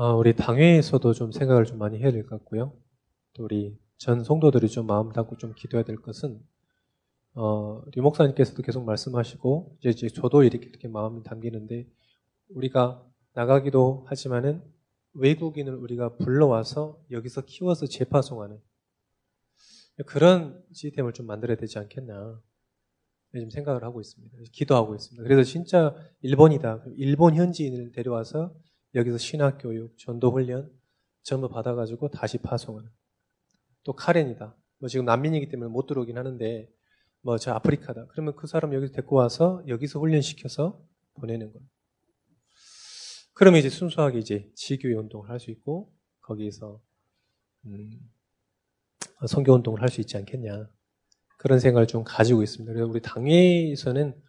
어, 우리 당회에서도 좀 생각을 좀 많이 해야 될 것 같고요. 또 우리 전 성도들이 좀 마음 담고 좀 기도해야 될 것은 어, 류 목사님께서도 계속 말씀하시고 이제, 이제 저도 이렇게 이렇게 마음이 담기는데 우리가 나가기도 하지만은 외국인을 우리가 불러와서 여기서 키워서 재파송하는 그런 시스템을 좀 만들어야 되지 않겠나 요즘 생각을 하고 있습니다. 기도하고 있습니다. 그래서 진짜 일본이다. 일본 현지인을 데려와서 여기서 신학교육, 전도훈련 전부 받아가지고 다시 파송하는. 또 카렌이다. 뭐 지금 난민이기 때문에 못 들어오긴 하는데 뭐 저 아프리카다. 그러면 그 사람 여기서 데리고 와서 여기서 훈련시켜서 보내는 거예요. 그러면 이제 순수하게 이제 지교의 운동을 할 수 있고 거기에서 음, 성교 운동을 할 수 있지 않겠냐. 그런 생각을 좀 가지고 있습니다. 그래서 우리 당회에서는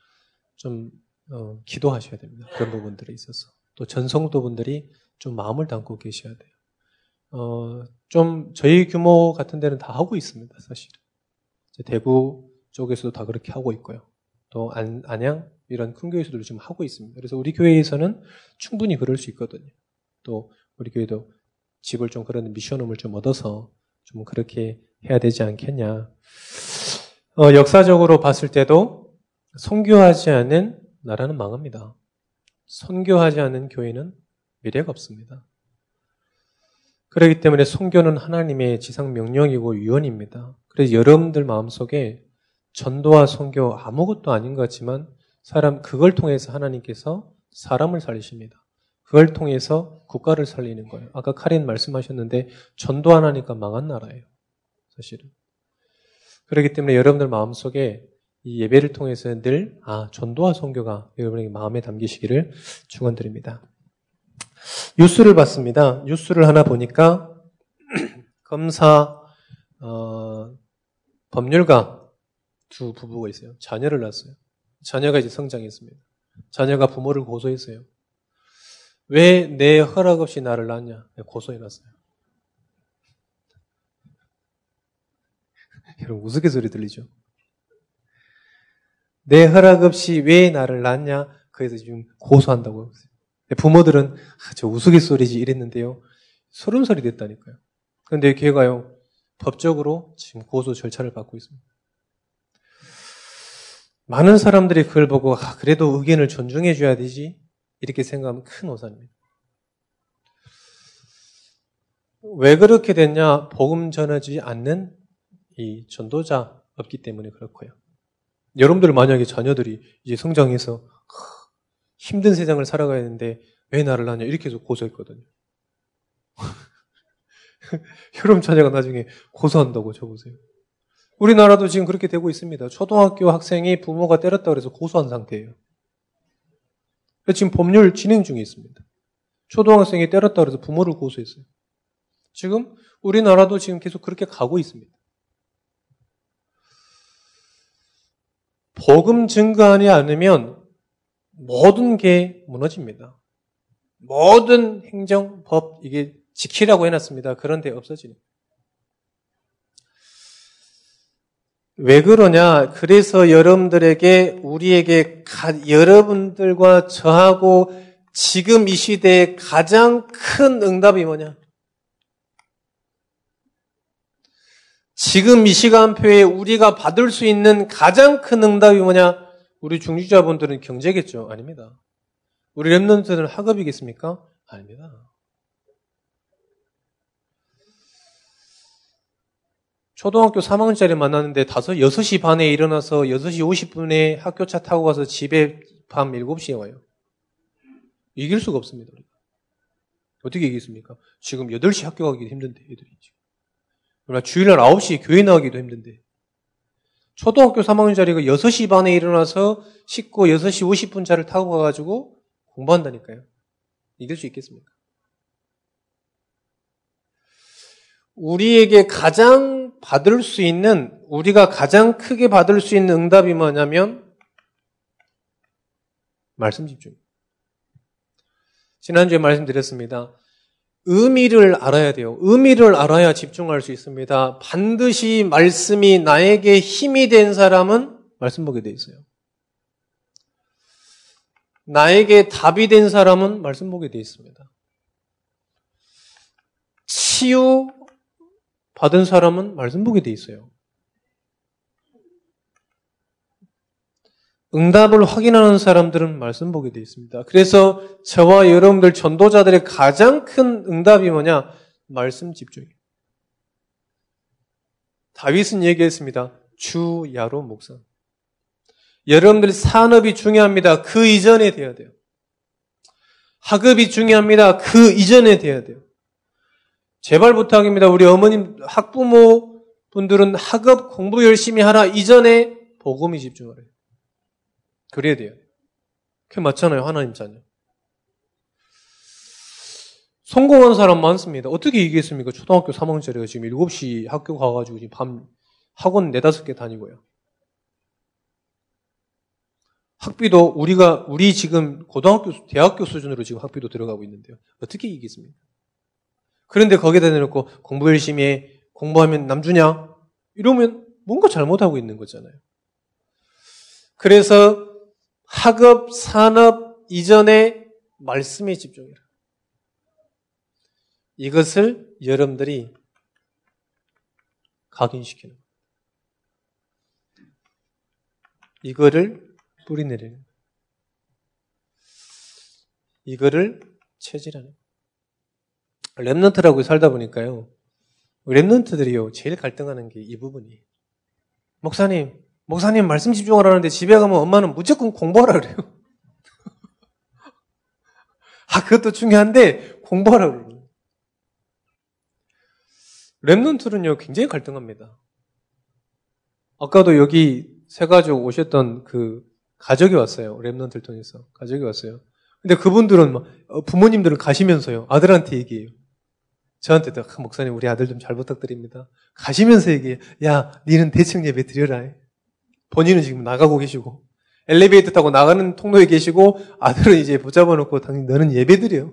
좀 어, 기도하셔야 됩니다. 그런 부분들에 있어서. 또 전성도 분들이 좀 마음을 담고 계셔야 돼요. 어, 좀 저희 규모 같은 데는 다 하고 있습니다, 사실은. 대구 쪽에서도 다 그렇게 하고 있고요. 또 안, 안양 이런 큰 교회에서도 지금 하고 있습니다. 그래서 우리 교회에서는 충분히 그럴 수 있거든요. 또 우리 교회도 집을 좀 그런 미션홈을 좀 얻어서 좀 그렇게 해야 되지 않겠냐. 어, 역사적으로 봤을 때도 선교하지 않은 나라는 망합니다. 선교하지 않은 교회는 미래가 없습니다. 그렇기 때문에 선교는 하나님의 지상 명령이고 유언입니다. 그래서 여러분들 마음속에 전도와 선교 아무것도 아닌 것 같지만 사람 그걸 통해서 하나님께서 사람을 살리십니다. 그걸 통해서 국가를 살리는 거예요. 아까 카린 말씀하셨는데 전도 하나니까 망한 나라예요. 사실은. 그렇기 때문에 여러분들 마음속에 이 예배를 통해서 늘, 아, 전도와 성교가 여러분에게 마음에 담기시기를 축원드립니다. 뉴스를 봤습니다. 뉴스를 하나 보니까 검사, 어, 법률가 두 부부가 있어요. 자녀를 낳았어요. 자녀가 이제 성장했습니다. 자녀가 부모를 고소했어요. 왜 내 허락 없이 나를 낳냐? 고소해놨어요. 여러분 우스갯소리 들리죠? 내 허락 없이 왜 나를 낳냐? 그래서 지금 고소한다고. 부모들은 아, 저 우스갯소리지 이랬는데요. 소름 소리 됐다니까요. 그런데 걔가요 법적으로 지금 고소 절차를 받고 있습니다. 많은 사람들이 그걸 보고 아, 그래도 의견을 존중해 줘야 되지 이렇게 생각하면 큰 오산입니다. 왜 그렇게 됐냐? 복음 전하지 않는 이 전도자 없기 때문에 그렇고요. 여러분들 만약에 자녀들이 이제 성장해서 힘든 세상을 살아가야 하는데 왜 나를 낳냐 이렇게 해서 고소했거든요. 여러분 자녀가 나중에 고소한다고 쳐보세요. 우리나라도 지금 그렇게 되고 있습니다. 초등학교 학생이 부모가 때렸다 그래서 고소한 상태예요. 지금 법률 진행 중에 있습니다. 초등학생이 때렸다 그래서 부모를 고소했어요. 지금 우리나라도 지금 계속 그렇게 가고 있습니다. 복음 증거하지 않으면 모든 게 무너집니다. 모든 행정, 법, 이게 지키라고 해놨습니다. 그런데 없어지는. 왜 그러냐? 그래서 여러분들에게, 우리에게, 가, 여러분들과 저하고 지금 이 시대에 가장 큰 응답이 뭐냐? 지금 이 시간표에 우리가 받을 수 있는 가장 큰 응답이 뭐냐? 우리 중지자분들은 경제겠죠? 아닙니다. 우리 랩런트들은 학업이겠습니까? 아닙니다. 초등학교 3학년짜리 만났는데 다섯, 6시 반에 일어나서 6시 50분에 학교차 타고 가서 집에 밤 7시에 와요. 이길 수가 없습니다. 어떻게 이기겠습니까? 지금 8시 학교 가기 힘든데, 애들이. 그러나 주일날 9시 교회 나가기도 힘든데. 초등학교 3학년짜리가 6시 반에 일어나서 씻고 6시 50분 차를 타고 가가지고 공부한다니까요. 이길 수 있겠습니까? 우리에게 가장 받을 수 있는, 우리가 가장 크게 받을 수 있는 응답이 뭐냐면, 말씀 집중. 지난주에 말씀드렸습니다. 의미를 알아야 돼요. 의미를 알아야 집중할 수 있습니다. 반드시 말씀이 나에게 힘이 된 사람은 말씀 보게 돼 있어요. 나에게 답이 된 사람은 말씀 보게 돼 있습니다. 치유 받은 사람은 말씀 보게 돼 있어요. 응답을 확인하는 사람들은 말씀 보게 돼 있습니다. 그래서 저와 여러분들 전도자들의 가장 큰 응답이 뭐냐? 말씀 집중이에요. 다윗은 얘기했습니다. 주 야로 목사. 여러분들 산업이 중요합니다. 그 이전에 돼야 돼요. 학업이 중요합니다. 그 이전에 돼야 돼요. 제발 부탁입니다. 우리 어머님, 학부모 분들은 학업 공부 열심히 하라 이전에 복음이 집중하래요. 그래야 돼요. 그게 맞잖아요. 하나님 자녀. 성공한 사람 많습니다. 어떻게 얘기했습니까? 초등학교 3학년짜리가 지금 7시 학교 가가지고 지금 밤 학원 4, 5개 다니고요. 학비도 우리가, 우리 지금 고등학교, 대학교 수준으로 지금 학비도 들어가고 있는데요. 어떻게 이기겠습니까? 그런데 거기다 대놓고 공부 열심히 해, 공부하면 남주냐? 이러면 뭔가 잘못하고 있는 거잖아요. 그래서 학업, 산업 이전에 말씀에 집중해라. 이것을 여러분들이 각인시키는 거예요. 이거를 뿌리내리는 이거를 체질하는 랩런트라고 살다 보니까요. 랩런트들이요. 제일 갈등하는 게 이 부분이. 목사님, 목사님 말씀 집중하라는데 집에 가면 엄마는 무조건 공부하라 그래요. 아, 그것도 중요한데 공부하라 그래요. 랩런트는요, 굉장히 갈등합니다. 아까도 여기 세 가족 오셨던 그 가족이 왔어요. 랩런트를 통해서. 가족이 왔어요. 근데 그분들은 막, 어, 부모님들은 가시면서요. 아들한테 얘기해요. 저한테도, 아, 목사님, 우리 아들 좀 잘 부탁드립니다. 가시면서 얘기해요. 야, 니는 대청 예배 드려라. 본인은 지금 나가고 계시고 엘리베이터 타고 나가는 통로에 계시고 아들은 이제 붙잡아 놓고 당신 너는 예배 드려.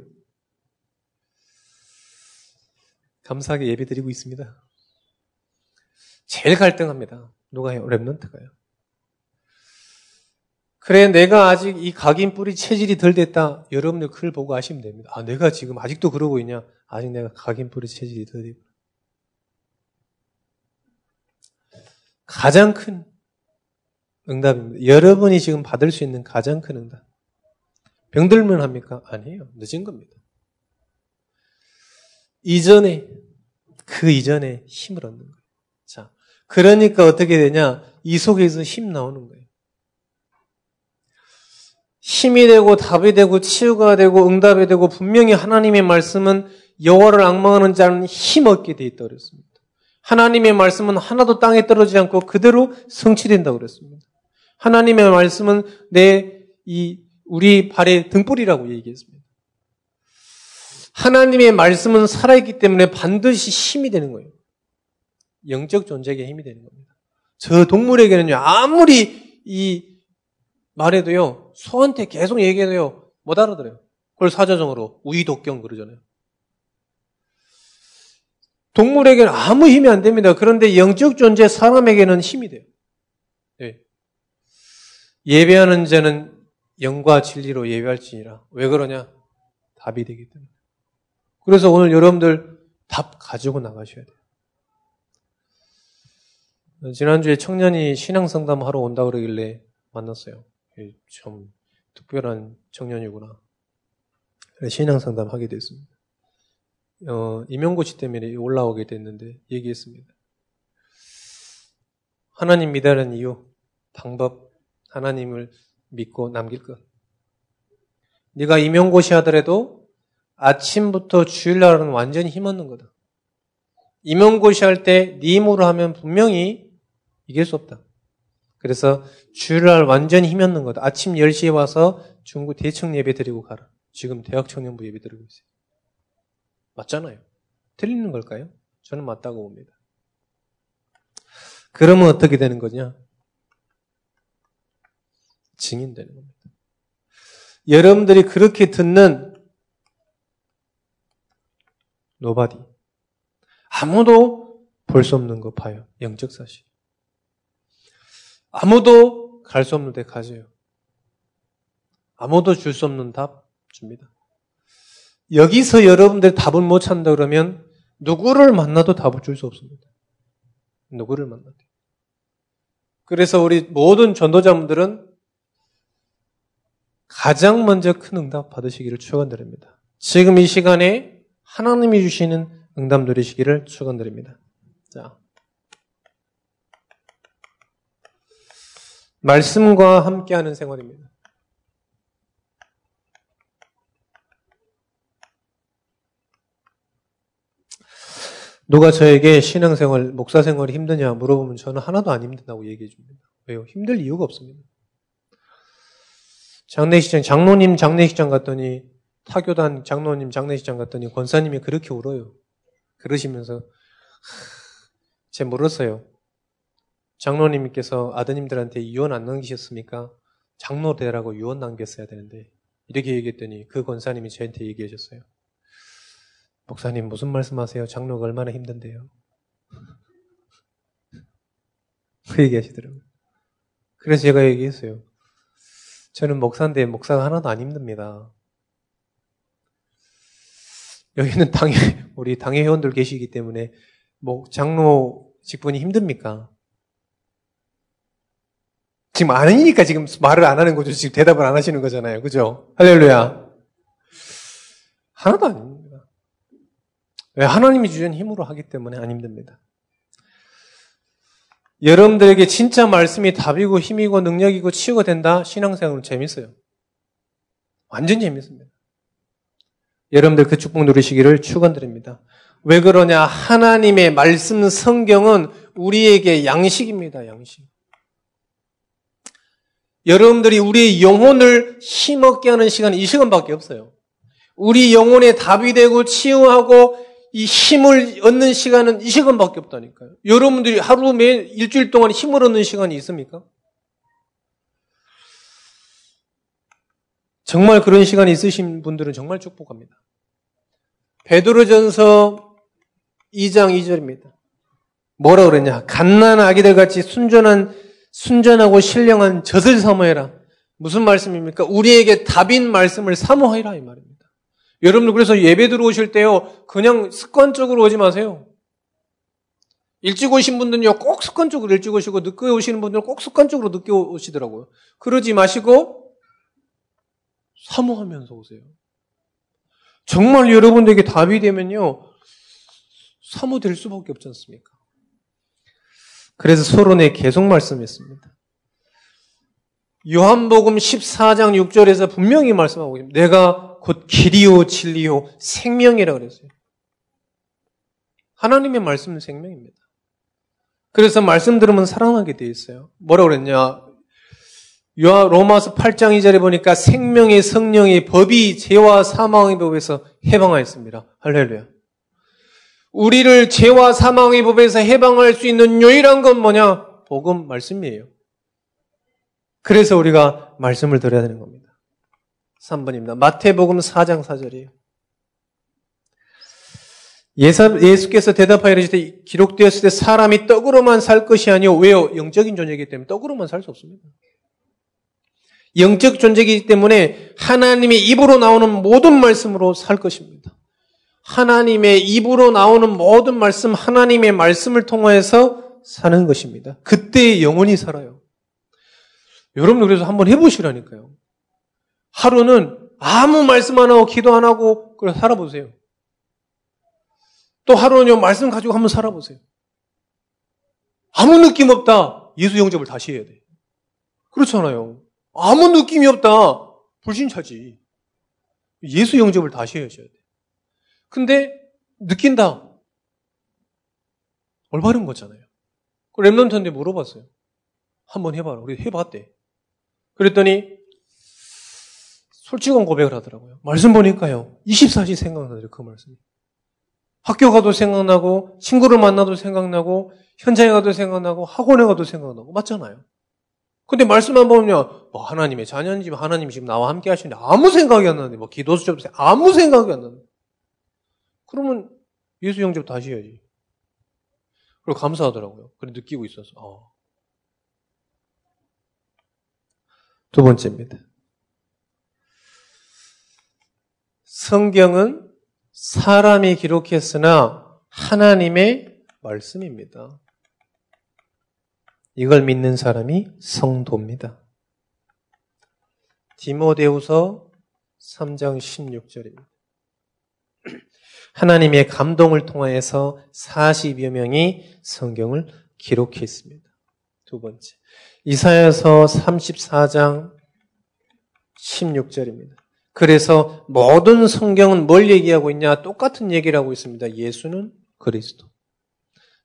감사하게 예배 드리고 있습니다. 제일 갈등합니다. 누가요? 랩런트가요. 그래, 내가 아직 이 각인 뿌리 체질이 덜 됐다. 여러분들 글 보고 아시면 됩니다. 아, 내가 지금 아직도 그러고 있냐? 아직 내가 각인 뿌리 체질이 덜 됐다. 가장 큰 응답입니다. 여러분이 지금 받을 수 있는 가장 큰 응답. 병들면 합니까? 아니에요. 늦은 겁니다. 이전에, 그 이전에 힘을 얻는 거예요. 자, 그러니까 어떻게 되냐? 이 속에서 힘 나오는 거예요. 힘이 되고 답이 되고 치유가 되고 응답이 되고 분명히 하나님의 말씀은 여호와를 악망하는 자는 힘 얻게 돼 있다 그랬습니다. 하나님의 말씀은 하나도 땅에 떨어지지 않고 그대로 성취된다고 그랬습니다. 하나님의 말씀은 내 이 우리 발의 등불이라고 얘기했습니다. 하나님의 말씀은 살아있기 때문에 반드시 힘이 되는 거예요. 영적 존재에게 힘이 되는 겁니다. 저 동물에게는요, 아무리 이 말해도요, 소한테 계속 얘기해도요, 못 알아들어요. 그걸 사자성어로 우이독경 그러잖아요. 동물에게는 아무 힘이 안 됩니다. 그런데 영적 존재 사람에게는 힘이 돼요. 예배하는 자는 영과 진리로 예배할지니라. 왜 그러냐? 답이 되기 때문에. 그래서 오늘 여러분들 답 가지고 나가셔야 돼요. 지난주에 청년이 신앙상담 하러 온다 그러길래 만났어요. 좀 특별한 청년이구나. 신앙상담 하게 됐습니다. 어, 임용고시 때문에 올라오게 됐는데 얘기했습니다. 하나님 믿으라는 이유, 방법, 하나님을 믿고 남길 것. 네가 임용고시 하더라도 아침부터 주일날은 완전히 힘없는 거다. 임용고시 할 때 네 힘으로 하면 분명히 이길 수 없다. 그래서 주일날 완전히 힘없는 거다. 아침 10시에 와서 중국 대청 예배 드리고 가라. 지금 대학 청년부 예배 드리고 있어요. 맞잖아요. 틀리는 걸까요? 저는 맞다고 봅니다. 그러면 어떻게 되는 거냐? 증인되는 겁니다. 여러분들이 그렇게 듣는 nobody 아무도 볼 수 없는 거 봐요. 영적 사실. 아무도 갈 수 없는 데 가져요. 아무도 줄 수 없는 답 줍니다. 여기서 여러분들 답을 못 찾는다 그러면 누구를 만나도 답을 줄 수 없습니다. 누구를 만나도. 그래서 우리 모든 전도자분들은 가장 먼저 큰 응답 받으시기를 축원드립니다. 지금 이 시간에 하나님이 주시는 응답 누리시기를 축원드립니다. 자, 말씀과 함께하는 생활입니다. 누가 저에게 신앙생활, 목사생활이 힘드냐 물어보면 저는 하나도 안 힘든다고 얘기해 줍니다. 왜요? 힘들 이유가 없습니다. 장례식장, 장로님 장례식장 갔더니 타교단 장로님 장례식장 갔더니 권사님이 그렇게 울어요. 그러시면서 제 물었어요. 장로님께서 아드님들한테 유언 안 남기셨습니까? 장로 되라고 유언 남겼어야 되는데 이렇게 얘기했더니 그 권사님이 저한테 얘기하셨어요. 목사님 무슨 말씀하세요? 장로가 얼마나 힘든데요. 그 얘기 하시더라고요. 그래서 제가 얘기했어요. 저는 목사인데 목사가 하나도 안 힘듭니다. 여기는 당회, 우리 당회 회원들 계시기 때문에 뭐 장로 직분이 힘듭니까? 지금 아니니까 지금 말을 안 하는 거죠. 지금 대답을 안 하시는 거잖아요. 그죠? 할렐루야. 하나도 아닙니다. 왜? 하나님이 주신 힘으로 하기 때문에 안 힘듭니다. 여러분들에게 진짜 말씀이 답이고 힘이고 능력이고 치유가 된다? 신앙생활은 재밌어요. 완전 재밌습니다. 여러분들 그 축복 누리시기를 축원드립니다. 왜 그러냐? 하나님의 말씀 성경은 우리에게 양식입니다. 양식. 여러분들이 우리의 영혼을 힘없게 하는 시간이 이 시간밖에 없어요. 우리 영혼의 답이 되고 치유하고 이 힘을 얻는 시간은 이 시간밖에 없다니까요. 여러분들이 하루 매 일주일 동안 힘을 얻는 시간이 있습니까? 정말 그런 시간이 있으신 분들은 정말 축복합니다. 베드로전서 2장 2절입니다. 뭐라 그랬냐? 갓난 아기들 같이 순전한 순전하고 신령한 젖을 사모해라. 무슨 말씀입니까? 우리에게 답인 말씀을 사모하라 이 말입니다. 여러분들 그래서 예배 들어오실 때요. 그냥 습관적으로 오지 마세요. 일찍 오신 분들은요. 꼭 습관적으로 일찍 오시고 늦게 오시는 분들은 꼭 습관적으로 늦게 오시더라고요. 그러지 마시고 사모하면서 오세요. 정말 여러분들에게 답이 되면요. 사모될 수밖에 없지 않습니까? 그래서 서론에 계속 말씀했습니다. 요한복음 14장 6절에서 분명히 말씀하고 있습니다. 내가 곧 길이요 진리요 생명이라 그랬어요. 하나님의 말씀은 생명입니다. 그래서 말씀 들으면 사랑하게 돼 있어요. 뭐라 그랬냐? 로마서 8장 2절에 보니까 생명의 성령의 법이 죄와 사망의 법에서 해방하였습니다. 할렐루야. 우리를 죄와 사망의 법에서 해방할 수 있는 유일한 건 뭐냐? 복음 말씀이에요. 그래서 우리가 말씀을 들어야 되는 겁니다. 3번입니다. 마태복음 4장 4절이에요. 예수께서 대답하여 이르시되 기록되었을 때 사람이 떡으로만 살 것이 아니요 왜요? 영적인 존재이기 때문에 떡으로만 살 수 없습니다. 영적 존재이기 때문에 하나님의 입으로 나오는 모든 말씀으로 살 것입니다. 하나님의 입으로 나오는 모든 말씀, 하나님의 말씀을 통하여서 사는 것입니다. 그때 영원히 살아요. 여러분 그래서 한번 해보시라니까요. 하루는 아무 말씀 안 하고 기도 안 하고 그래 살아보세요. 또 하루는요 말씀 가지고 한번 살아보세요. 아무 느낌 없다. 예수 영접을 다시 해야 돼. 그렇잖아요. 아무 느낌이 없다. 불신차지. 예수 영접을 다시 해야 돼. 근데 느낀다. 올바른 거잖아요. 그 랩런트한테 물어봤어요. 한번 해봐라. 우리 해봤대. 그랬더니 솔직한 고백을 하더라고요. 말씀 보니까요. 24시 생각나더라고요. 그 말씀이. 학교 가도 생각나고 친구를 만나도 생각나고 현장에 가도 생각나고 학원에 가도 생각나고 맞잖아요. 근데 말씀만 보면요. 뭐 하나님의 자녀인지 하나님이 지금 나와 함께 하시는데 아무 생각이 안 나는데 뭐 기도 수첩 아무 생각이 안 나는데 그러면 예수 영접 다시 해야지. 그리고 감사하더라고요. 그래 느끼고 있어서. 어. 두 번째입니다. 성경은 사람이 기록했으나 하나님의 말씀입니다. 이걸 믿는 사람이 성도입니다. 디모데후서 3장 16절입니다. 하나님의 감동을 통하여서 40여 명이 성경을 기록했습니다. 두 번째. 이사야서 34장 16절입니다. 그래서 모든 성경은 뭘 얘기하고 있냐? 똑같은 얘기를 하고 있습니다. 예수는 그리스도.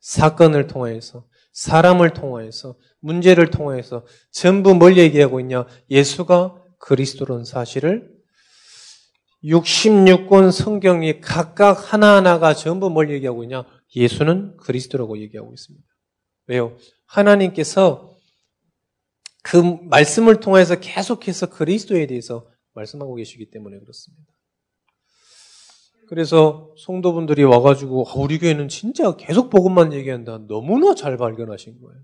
사건을 통하여서, 사람을 통하여서, 문제를 통하여서 전부 뭘 얘기하고 있냐? 예수가 그리스도라는 사실을 66권 성경이 각각 하나하나가 전부 뭘 얘기하고 있냐? 예수는 그리스도라고 얘기하고 있습니다. 왜요? 하나님께서 그 말씀을 통해서 계속해서 그리스도에 대해서 말씀하고 계시기 때문에 그렇습니다. 그래서 성도분들이 와가지고 아, 우리 교회는 진짜 계속 복음만 얘기한다. 너무나 잘 발견하신 거예요.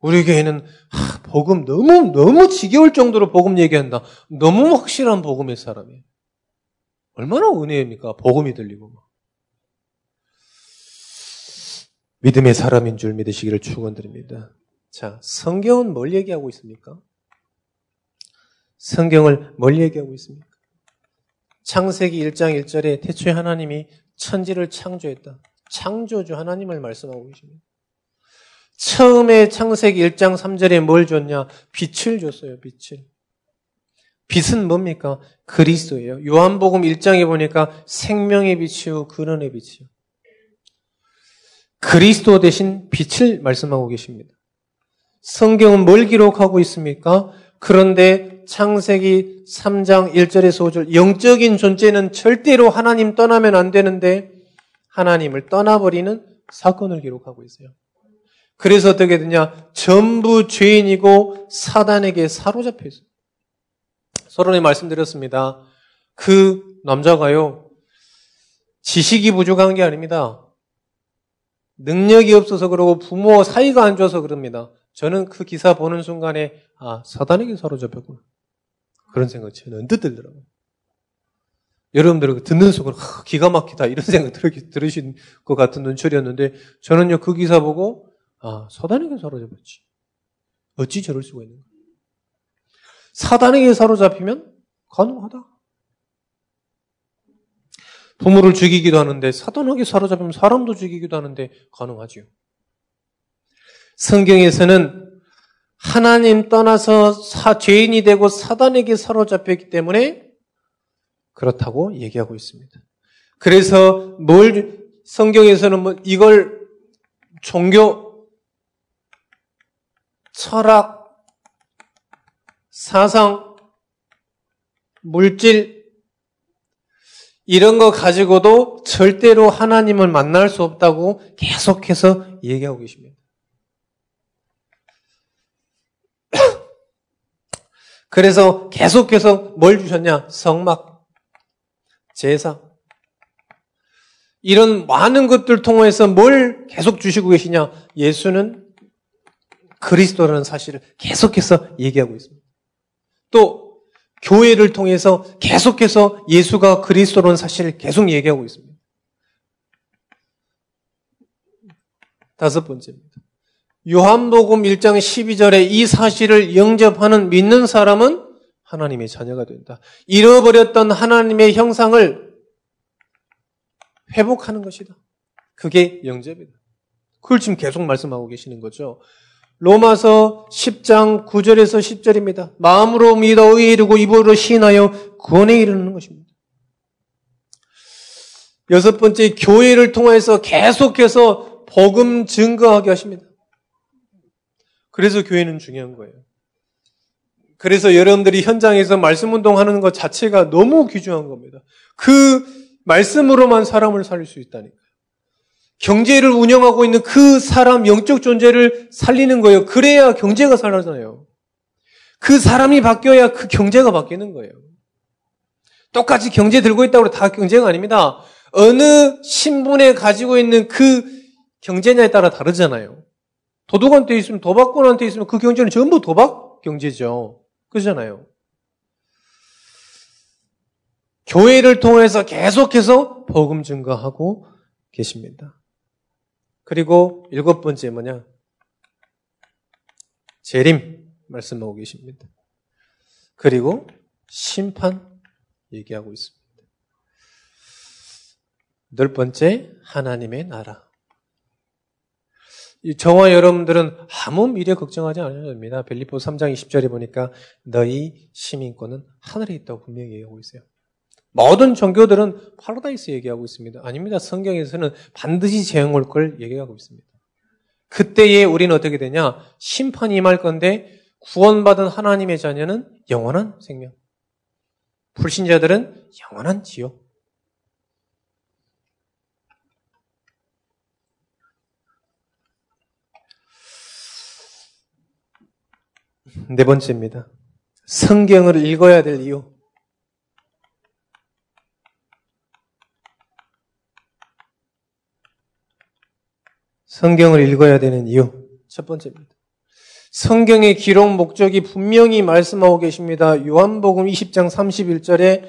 우리 교회는 아, 복음 너무 너무 지겨울 정도로 복음 얘기한다. 너무 확실한 복음의 사람이에요. 얼마나 은혜입니까? 복음이 들리고 믿음의 사람인 줄 믿으시기를 축원드립니다. 자, 성경은 뭘 얘기하고 있습니까? 성경을 뭘 얘기하고 있습니까? 창세기 1장 1절에 태초에 하나님이 천지를 창조했다. 창조주 하나님을 말씀하고 계십니다. 처음에 창세기 1장 3절에 뭘 줬냐? 빛을 줬어요, 빛을. 빛은 뭡니까? 그리스도예요. 요한복음 1장에 보니까 생명의 빛이요, 근원의 빛이요. 그리스도 대신 빛을 말씀하고 계십니다. 성경은 뭘 기록하고 있습니까? 그런데 창세기 3장 1절에서 5절 영적인 존재는 절대로 하나님 떠나면 안 되는데 하나님을 떠나버리는 사건을 기록하고 있어요. 그래서 어떻게 되냐? 전부 죄인이고 사단에게 사로잡혀 있어요. 서론에 말씀드렸습니다. 그 남자가요, 지식이 부족한 게 아닙니다. 능력이 없어서 그러고 부모 사이가 안 좋아서 그럽니다. 저는 그 기사 보는 순간에 아 사단에게 사로잡혔구나 그런 생각이 저는 언뜻 들더라고요. 여러분들은 듣는 순간 아, 기가 막히다 이런 생각 들으신 것 같은 눈초리였는데 저는요 그 기사 보고 아 사단에게 사로잡혔지. 어찌 저럴 수가 있는가? 사단에게 사로잡히면 가능하다. 부모를 죽이기도 하는데 사단에게 사로잡히면 사람도 죽이기도 하는데 가능하지요. 성경에서는 하나님 떠나서 사, 죄인이 되고 사단에게 사로잡혔기 때문에 그렇다고 얘기하고 있습니다. 그래서 뭘 성경에서는 뭐 이걸 종교, 철학, 사상, 물질 이런 거 가지고도 절대로 하나님을 만날 수 없다고 계속해서 얘기하고 계십니다. 그래서 계속해서 뭘 주셨냐? 성막, 제사. 이런 많은 것들 통해서 뭘 계속 주시고 계시냐? 예수는 그리스도라는 사실을 계속해서 얘기하고 있습니다. 또 교회를 통해서 계속해서 예수가 그리스도라는 사실을 계속 얘기하고 있습니다. 다섯 번째입니다. 요한복음 1장 12절에 이 사실을 영접하는 믿는 사람은 하나님의 자녀가 된다. 잃어버렸던 하나님의 형상을 회복하는 것이다. 그게 영접이다. 그걸 지금 계속 말씀하고 계시는 거죠. 로마서 10장 9절에서 10절입니다. 마음으로 믿어 의에 이르고 입으로 신하여 구원에 이르는 것입니다. 여섯 번째 교회를 통해서 계속해서 복음 증거하게 하십니다. 그래서 교회는 중요한 거예요. 그래서 여러분들이 현장에서 말씀 운동하는 것 자체가 너무 귀중한 겁니다. 그 말씀으로만 사람을 살릴 수 있다니까요. 경제를 운영하고 있는 그 사람 영적 존재를 살리는 거예요. 그래야 경제가 살아나요. 그 사람이 바뀌어야 그 경제가 바뀌는 거예요. 똑같이 경제 들고 있다고 다 경제가 아닙니다. 어느 신분에 가지고 있는 그 경제냐에 따라 다르잖아요. 도둑한테 있으면 도박꾼한테 있으면 그 경제는 전부 도박 경제죠. 그잖아요. 교회를 통해서 계속해서 복음 증거하고 계십니다. 그리고 일곱 번째 뭐냐? 재림 말씀하고 계십니다. 그리고 심판 얘기하고 있습니다. 열 번째, 하나님의 나라. 저와 여러분들은 아무 미래 걱정하지 않아야 됩니다. 벨리포 3장 20절에 보니까 너희 시민권은 하늘에 있다고 분명히 얘기하고 있어요. 모든 종교들은 파라다이스 얘기하고 있습니다. 아닙니다. 성경에서는 반드시 재앙 올걸 얘기하고 있습니다. 그때에 우리는 어떻게 되냐? 심판이 임할 건데 구원받은 하나님의 자녀는 영원한 생명. 불신자들은 영원한 지옥. 네 번째입니다. 성경을 읽어야 될 이유. 성경을 읽어야 되는 이유. 첫 번째입니다. 성경의 기록 목적이 분명히 말씀하고 계십니다. 요한복음 20장 31절에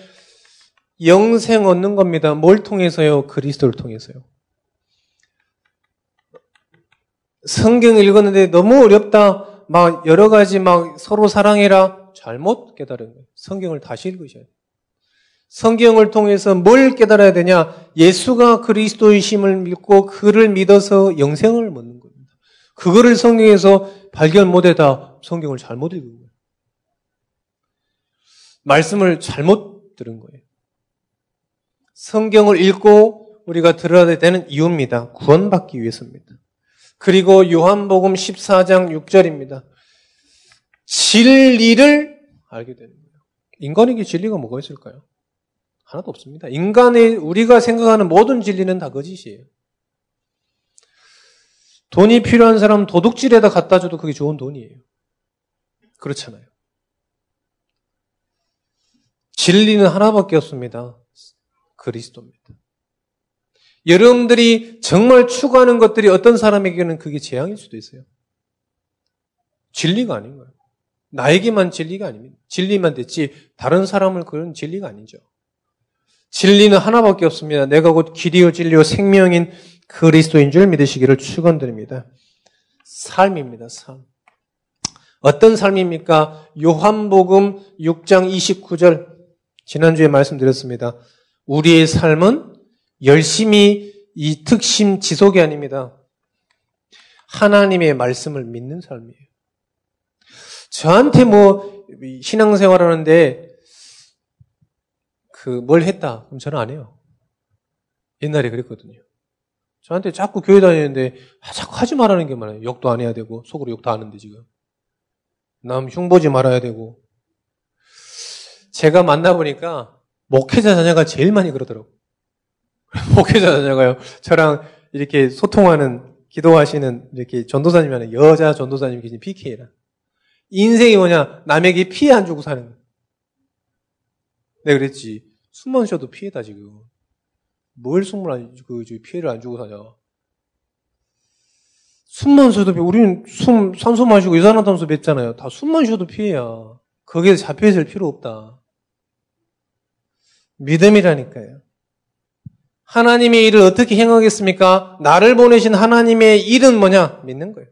영생 얻는 겁니다. 뭘 통해서요? 그리스도를 통해서요. 성경 읽었는데 너무 어렵다. 막 여러 가지 막 서로 사랑해라 잘못 깨달은 거예요. 성경을 다시 읽으셔야 돼요. 성경을 통해서 뭘 깨달아야 되냐? 예수가 그리스도의심을 믿고 그를 믿어서 영생을 얻는 겁니다. 그거를 성경에서 발견 못해다 성경을 잘못 읽은 거예요. 말씀을 잘못 들은 거예요. 성경을 읽고 우리가 들어야 되는 이유입니다. 구원받기 위해서입니다. 그리고 요한복음 14장 6절입니다. 진리를 알게 되는 거예요. 인간에게 진리가 뭐가 있을까요? 하나도 없습니다. 인간의 우리가 생각하는 모든 진리는 다 거짓이에요. 돈이 필요한 사람 도둑질에다 갖다 줘도 그게 좋은 돈이에요. 그렇잖아요. 진리는 하나밖에 없습니다. 그리스도입니다. 여러분들이 정말 추구하는 것들이 어떤 사람에게는 그게 재앙일 수도 있어요. 진리가 아닌 거예요. 나에게만 진리가 아닙니다. 진리만 됐지 다른 사람을 그런 진리가 아니죠. 진리는 하나밖에 없습니다. 내가 곧 길이요 진리요 생명인 그리스도인 줄 믿으시기를 축원드립니다. 삶입니다. 삶. 어떤 삶입니까? 요한복음 6장 29절 지난주에 말씀드렸습니다. 우리의 삶은 열심히 이 특심 지속이 아닙니다. 하나님의 말씀을 믿는 삶이에요. 저한테 뭐 신앙생활 하는데 그 뭘 했다 그럼 저는 안 해요. 옛날에 그랬거든요. 저한테 자꾸 교회 다니는데 아, 자꾸 하지 말라는 게 많아요. 욕도 안 해야 되고 속으로 욕도 하는데 지금 남 흉보지 말아야 되고 제가 만나보니까 목회자 자녀가 제일 많이 그러더라고. 목회자 자녀가요. 저랑 이렇게 소통하는, 기도하시는 이렇게 전도사님이 하는 여자 전도사님이 계신 PK라. 인생이 뭐냐? 남에게 피해 안 주고 사는 거. 내가 그랬지. 숨만 쉬어도 피해다, 지금. 뭘 숨을 안, 그, 피해를 안 주고 사냐. 숨만 쉬어도 피해. 우리는 숨, 산소 마시고 이산화탄소 뱉잖아요. 다 숨만 쉬어도 피해야. 거기에 잡혀 있을 필요 없다. 믿음이라니까요. 하나님의 일을 어떻게 행하겠습니까? 나를 보내신 하나님의 일은 뭐냐? 믿는 거예요.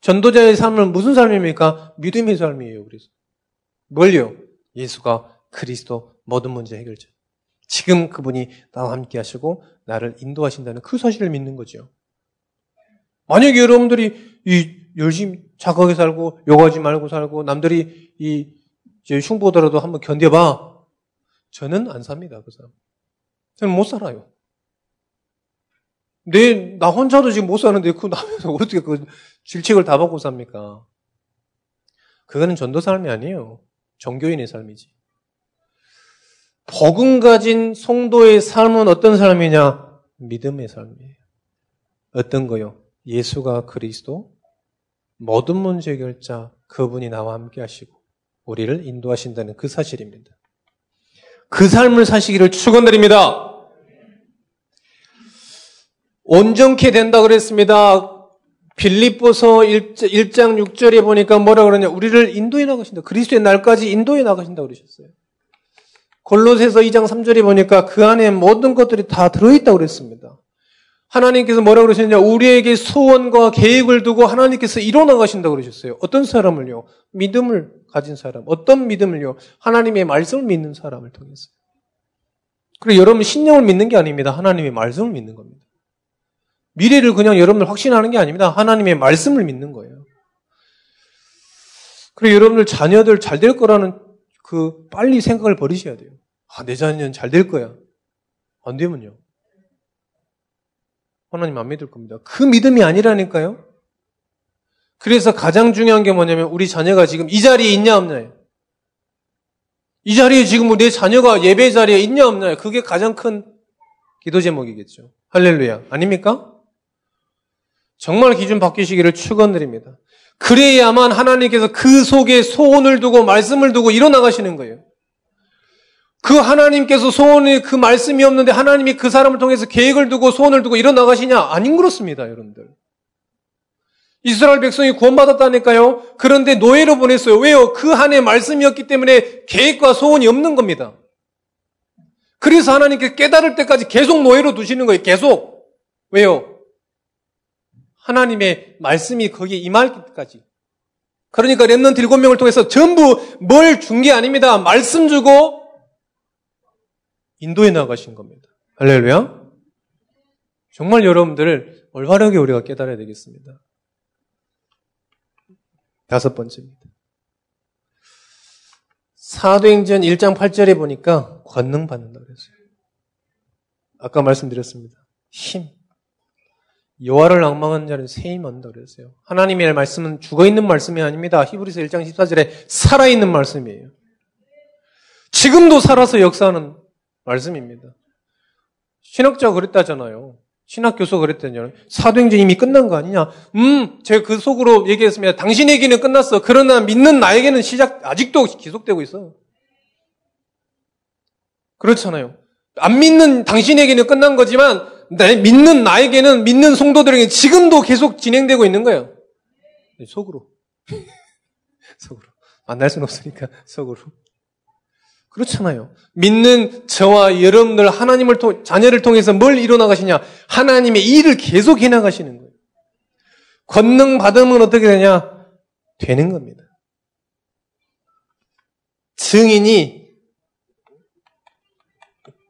전도자의 삶은 무슨 삶입니까? 믿음의 삶이에요. 그래서 뭘요? 예수가 그리스도 모든 문제 해결자. 지금 그분이 나와 함께 하시고 나를 인도하신다는 그 사실을 믿는 거죠. 만약에 여러분들이 이 열심히 착하게 살고 요구하지 말고 살고 남들이 이 흉보더라도 한번 견뎌봐. 저는 안 삽니다. 그 사람. 저는 못 살아요. 내, 나 혼자도 지금 못 사는데 그 남에서 어떻게 그 질책을 다 받고 삽니까? 그거는 전도 삶이 아니에요. 종교인의 삶이지. 복음 가진 성도의 삶은 어떤 삶이냐? 믿음의 삶이에요. 어떤 거요? 예수가 그리스도, 모든 문제 해결자, 그분이 나와 함께 하시고, 우리를 인도하신다는 그 사실입니다. 그 삶을 사시기를 축원드립니다. 온전케 된다 그랬습니다. 빌립보서 1장 6절에 보니까 뭐라 그러냐. 우리를 인도해 나가신다. 그리스도의 날까지 인도해 나가신다 그러셨어요. 골로새서 2장 3절에 보니까 그 안에 모든 것들이 다 들어있다고 그랬습니다. 하나님께서 뭐라고 그러셨냐? 우리에게 소원과 계획을 두고 하나님께서 이뤄나가신다고 그러셨어요. 어떤 사람을요? 믿음을 가진 사람. 어떤 믿음을요? 하나님의 말씀을 믿는 사람을 통해서. 그리고 여러분 신령을 믿는 게 아닙니다. 하나님의 말씀을 믿는 겁니다. 미래를 그냥 여러분들 확신하는 게 아닙니다. 하나님의 말씀을 믿는 거예요. 그리고 여러분들 자녀들 잘 될 거라는 그 빨리 생각을 버리셔야 돼요. 아, 내 자녀는 잘 될 거야. 안 되면요. 하나님 안 믿을 겁니다. 그 믿음이 아니라니까요. 그래서 가장 중요한 게 뭐냐면 우리 자녀가 지금 이 자리에 있냐 없냐 이 자리에 지금 내 자녀가 예배 자리에 있냐 없냐 그게 가장 큰 기도 제목이겠죠. 할렐루야. 아닙니까? 정말 기준 바뀌시기를 축원드립니다. 그래야만 하나님께서 그 속에 소원을 두고 말씀을 두고 일어나가시는 거예요. 그 하나님께서 소원이 그 말씀이 없는데 하나님이 그 사람을 통해서 계획을 두고 소원을 두고 일어나가시냐? 아닌 그렇습니다, 여러분들. 이스라엘 백성이 구원받았다니까요. 그런데 노예로 보냈어요. 왜요? 그 한해 말씀이었기 때문에 계획과 소원이 없는 겁니다. 그래서 하나님께 깨달을 때까지 계속 노예로 두시는 거예요. 계속. 왜요? 하나님의 말씀이 거기에 임할 때까지. 그러니까 remnant 일곱 명을 통해서 전부 뭘 준 게 아닙니다. 말씀 주고 인도해 나가신 겁니다. 할렐루야. 정말 여러분들을 올바르게 우리가 깨달아야 되겠습니다. 다섯 번째입니다. 사도행전 1장 8절에 보니까 권능 받는다 그랬어요. 아까 말씀드렸습니다. 힘. 여호와를 낭망한 자는 세임 얻는다 그랬어요. 하나님의 말씀은 죽어 있는 말씀이 아닙니다. 히브리서 1장 14절에 살아 있는 말씀이에요. 지금도 살아서 역사하는 말씀입니다. 신학자가 그랬다잖아요. 신학 교수가 그랬다잖아요. 사도행전 이미 끝난 거 아니냐? 음, 제가 그 속으로 얘기했습니다. 당신에게는 끝났어. 그러나 믿는 나에게는 시작, 아직도 계속되고 있어. 그렇잖아요. 안 믿는 당신에게는 끝난 거지만 믿는 나에게는 믿는 성도들에게 지금도 계속 진행되고 있는 거예요. 속으로. 속으로. 만날 수는 없으니까 속으로. 그렇잖아요. 믿는 저와 여러분들 하나님을 통 자녀를 통해서 뭘 이뤄나가시냐? 하나님의 일을 계속 해나가시는 거예요. 권능 받으면 어떻게 되냐? 되는 겁니다. 증인이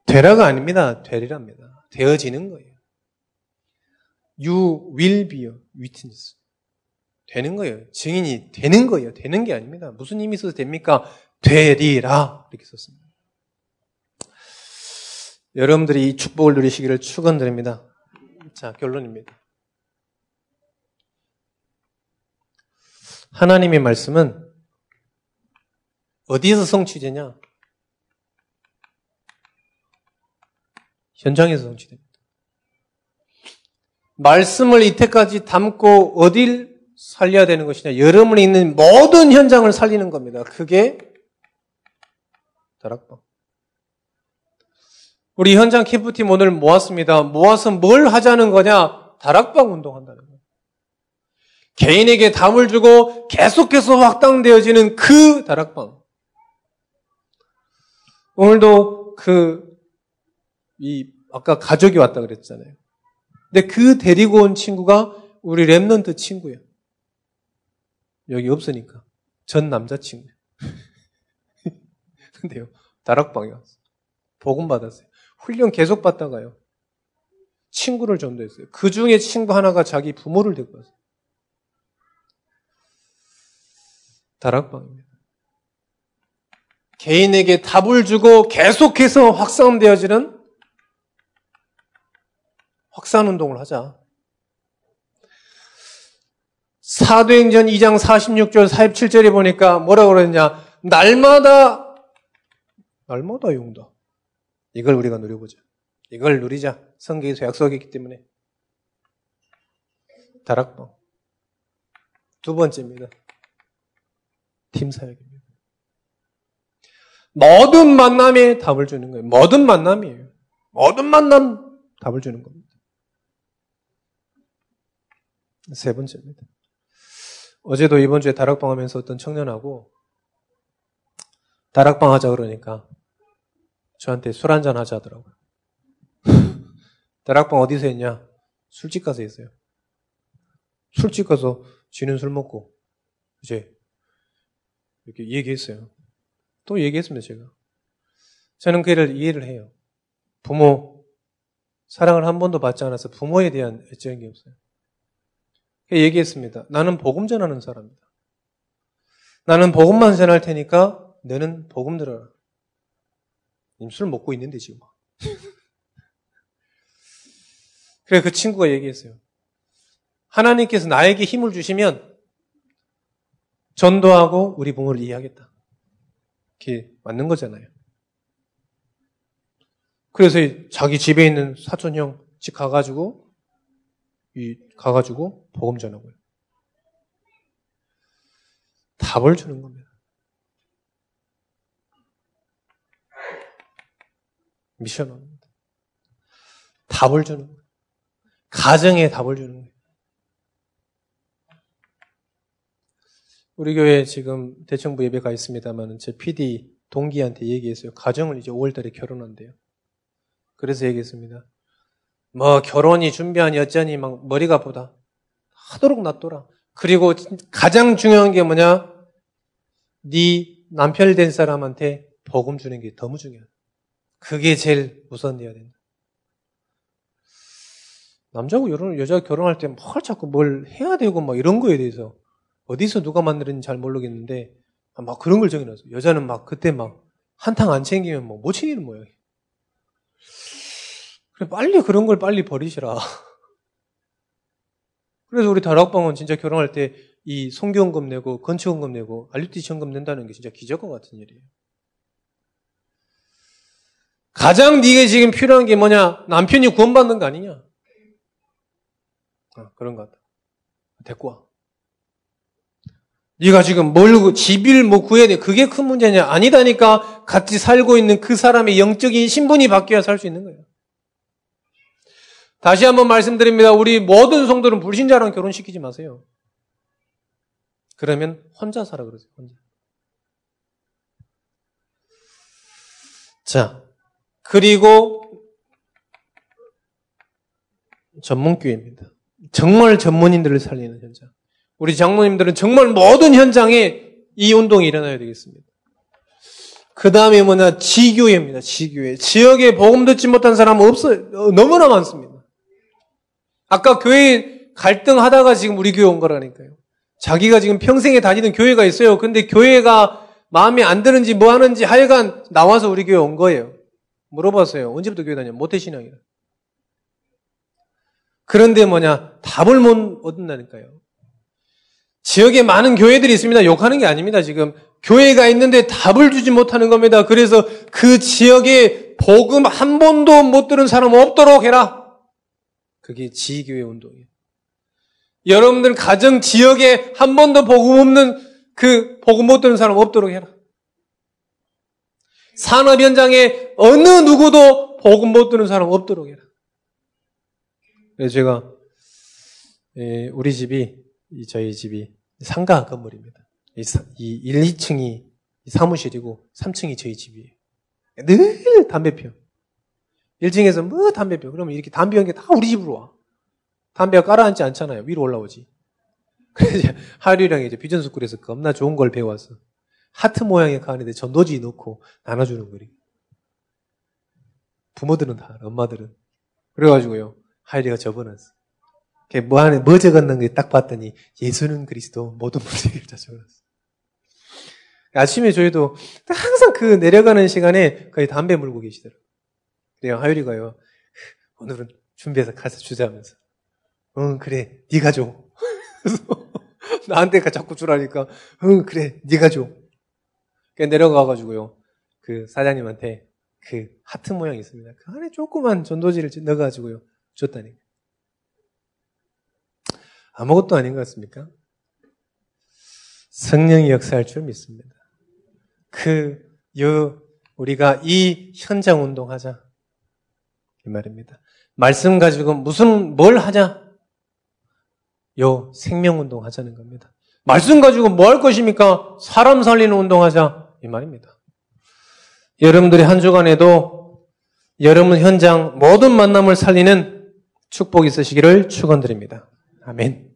되라가 아닙니다. 되리랍니다. 되어지는 거예요. You will be a witness. 되는 거예요. 증인이 되는 거예요. 되는 게 아닙니다. 무슨 힘이 있어서 됩니까? 되리라. 이렇게 썼습니다. 여러분들이 이 축복을 누리시기를 축원드립니다. 자, 결론입니다. 하나님의 말씀은 어디에서 성취되냐? 현장에서 성취됩니다. 말씀을 이때까지 담고 어딜 살려야 되는 것이냐? 여러분이 있는 모든 현장을 살리는 겁니다. 그게 다락방. 우리 현장 캠프팀 오늘 모았습니다. 모아서 뭘 하자는 거냐? 다락방 운동한다는 거예요. 개인에게 답을 주고 계속해서 확장되어지는 그 다락방. 오늘도 그, 이, 아까 가족이 왔다 그랬잖아요. 근데 그 데리고 온 친구가 우리 remnant 친구예요. 여기 없으니까. 전 남자친구예요. 근데요, 다락방에 왔어요. 복음 받았어요. 훈련 계속 받다가요. 친구를 전도했어요. 그 중에 친구 하나가 자기 부모를 데리고 왔어요. 다락방입니다. 개인에게 답을 주고 계속해서 확산되어지는 확산 운동을 하자. 사도행전 2장 46절 47절에 보니까 뭐라고 그러느냐. 날마다 날마다 용다. 이걸 우리가 누려보자. 이걸 누리자. 성경에서 약속이기 때문에. 다락방. 두 번째입니다. 팀 사역입니다. 모든 만남에 답을 주는 거예요. 모든 만남이에요. 모든 만남 답을 주는 겁니다. 세 번째입니다. 어제도 이번 주에 다락방 하면서 어떤 청년하고 다락방 하자 그러니까 저한테 술 한잔 하자 하더라고요. 다락방 어디서 했냐? 술집 가서 했어요. 술집 가서 쥐는 술 먹고 이제 이렇게 얘기했어요. 또 얘기했습니다, 제가. 저는 그를 이해를 해요. 부모, 사랑을 한 번도 받지 않아서 부모에 대한 애정이 없어요. 얘기했습니다. 나는 복음 전하는 사람이다. 나는 복음만 전할 테니까 너는 복음 들어라. 술 먹고 있는데 지금. 그래 그 친구가 얘기했어요. 하나님께서 나에게 힘을 주시면 전도하고 우리 부모를 이해하겠다. 그게 맞는 거잖아요. 그래서 자기 집에 있는 사촌 형 집 가가지고 이 가가지고 복음 전하고요. 답을 주는 겁니다. 미션입니다. 답을 주는 거예요. 가정에 답을 주는 거예요. 우리 교회 지금 대청부 예배가 있습니다만 제 PD 동기한테 얘기했어요. 가정을 이제 5월달에 결혼한대요. 그래서 얘기했습니다. 뭐 결혼이 준비한 여자니 막 머리가 아프다. 하도록 놔둬라. 그리고 가장 중요한 게 뭐냐? 네 남편 된 사람한테 복음 주는 게 너무 중요해. 그게 제일 우선돼야 된다. 남자고 여자 결혼할 때 뭘 자꾸 뭘 해야 되고 막 이런 거에 대해서 어디서 누가 만들었는지 잘 모르겠는데 막 그런 걸 정해놨어. 여자는 막 그때 막 한탕 안 챙기면 뭐 못 챙기는 모양이야. 그래 빨리 그런 걸 빨리 버리시라. 그래서 우리 다락방은 진짜 결혼할 때 이 송교원금 내고 건축원금 내고 알루티 현금 낸다는 게 진짜 기적과 같은 일이에요. 가장 네게 지금 필요한 게 뭐냐? 남편이 구원받는 거 아니냐? 아, 그런 것 같다. 데리고 와. 네가 지금 뭘 집을 뭐 구해야 돼? 그게 큰 문제냐? 아니다니까 같이 살고 있는 그 사람의 영적인 신분이 바뀌어야 살 수 있는 거예요. 다시 한번 말씀드립니다. 우리 모든 성도는 불신자랑 결혼시키지 마세요. 그러면 혼자 살아 그러세요. 혼자. 자, 그리고 전문교회입니다. 정말 전문인들을 살리는 현장. 우리 장모님들은 정말 모든 현장에 이 운동이 일어나야 되겠습니다. 그 다음에 뭐냐, 지교회입니다. 지교회. 지역에 복음 듣지 못한 사람은 없어요. 너무나 많습니다. 아까 교회 갈등하다가 지금 우리 교회 온 거라니까요. 자기가 지금 평생에 다니던 교회가 있어요. 근데 교회가 마음에 안 드는지 뭐 하는지 하여간 나와서 우리 교회 온 거예요. 물어봤어요. 언제부터 교회 다녀? 모태신앙이라. 그런데 뭐냐, 답을 못 얻는다니까요. 지역에 많은 교회들이 있습니다. 욕하는 게 아닙니다. 지금 교회가 있는데 답을 주지 못하는 겁니다. 그래서 그 지역에 복음 한 번도 못 들은 사람 없도록 해라. 그게 지교회 운동이에요. 여러분들 가정 지역에 한 번도 복음 없는 그 복음 못 들은 사람 없도록 해라. 산업 현장에 어느 누구도 복음 못 듣는 사람 없도록 해라. 그래서 제가 예, 우리 집이 저희 집이 상가 건물입니다. 이 1, 2층이 사무실이고 3층이 저희 집이에요. 늘 담배 피워. 1층에서 뭐 담배 피워. 그러면 이렇게 담배 연게 다 우리 집으로 와. 담배가 깔아앉지 않잖아요. 위로 올라오지. 그래서 하루이랑 이제 비전스쿨에서 겁나 좋은 걸 배워서 하트 모양의 가운데 전도지 넣고 나눠주는 거리. 부모들은 다, 엄마들은. 그래가지고요, 하이리가 접어놨어. 뭐 안에, 뭐 적었는지 딱 봤더니, 예수는 그리스도, 모든 문제를 다 적어놨어. 아침에 저희도 항상 그 내려가는 시간에 거의 담배 물고 계시더라고요. 그래요, 하율이가요, 오늘은 준비해서 가서 주자면서. 응, 그래, 네가 줘. 나한테 자꾸 주라니까, 응, 그래, 네가 줘. 내려가가지고요. 그 사장님한테 그 하트 모양이 있습니다. 그 안에 조그만 전도지를 넣어가지고요. 줬다니. 아무것도 아닌 것 같습니까? 성령이 역사할 줄 믿습니다. 그, 여, 우리가 이 현장 운동 하자. 이 말입니다. 말씀 가지고 무슨, 뭘 하자? 요 생명 운동 하자는 겁니다. 말씀 가지고 뭐 할 것입니까? 사람 살리는 운동 하자. 이 말입니다. 여러분들이 한 주간에도 여러분 현장 모든 만남을 살리는 축복 있으시기를 축원드립니다. 아멘.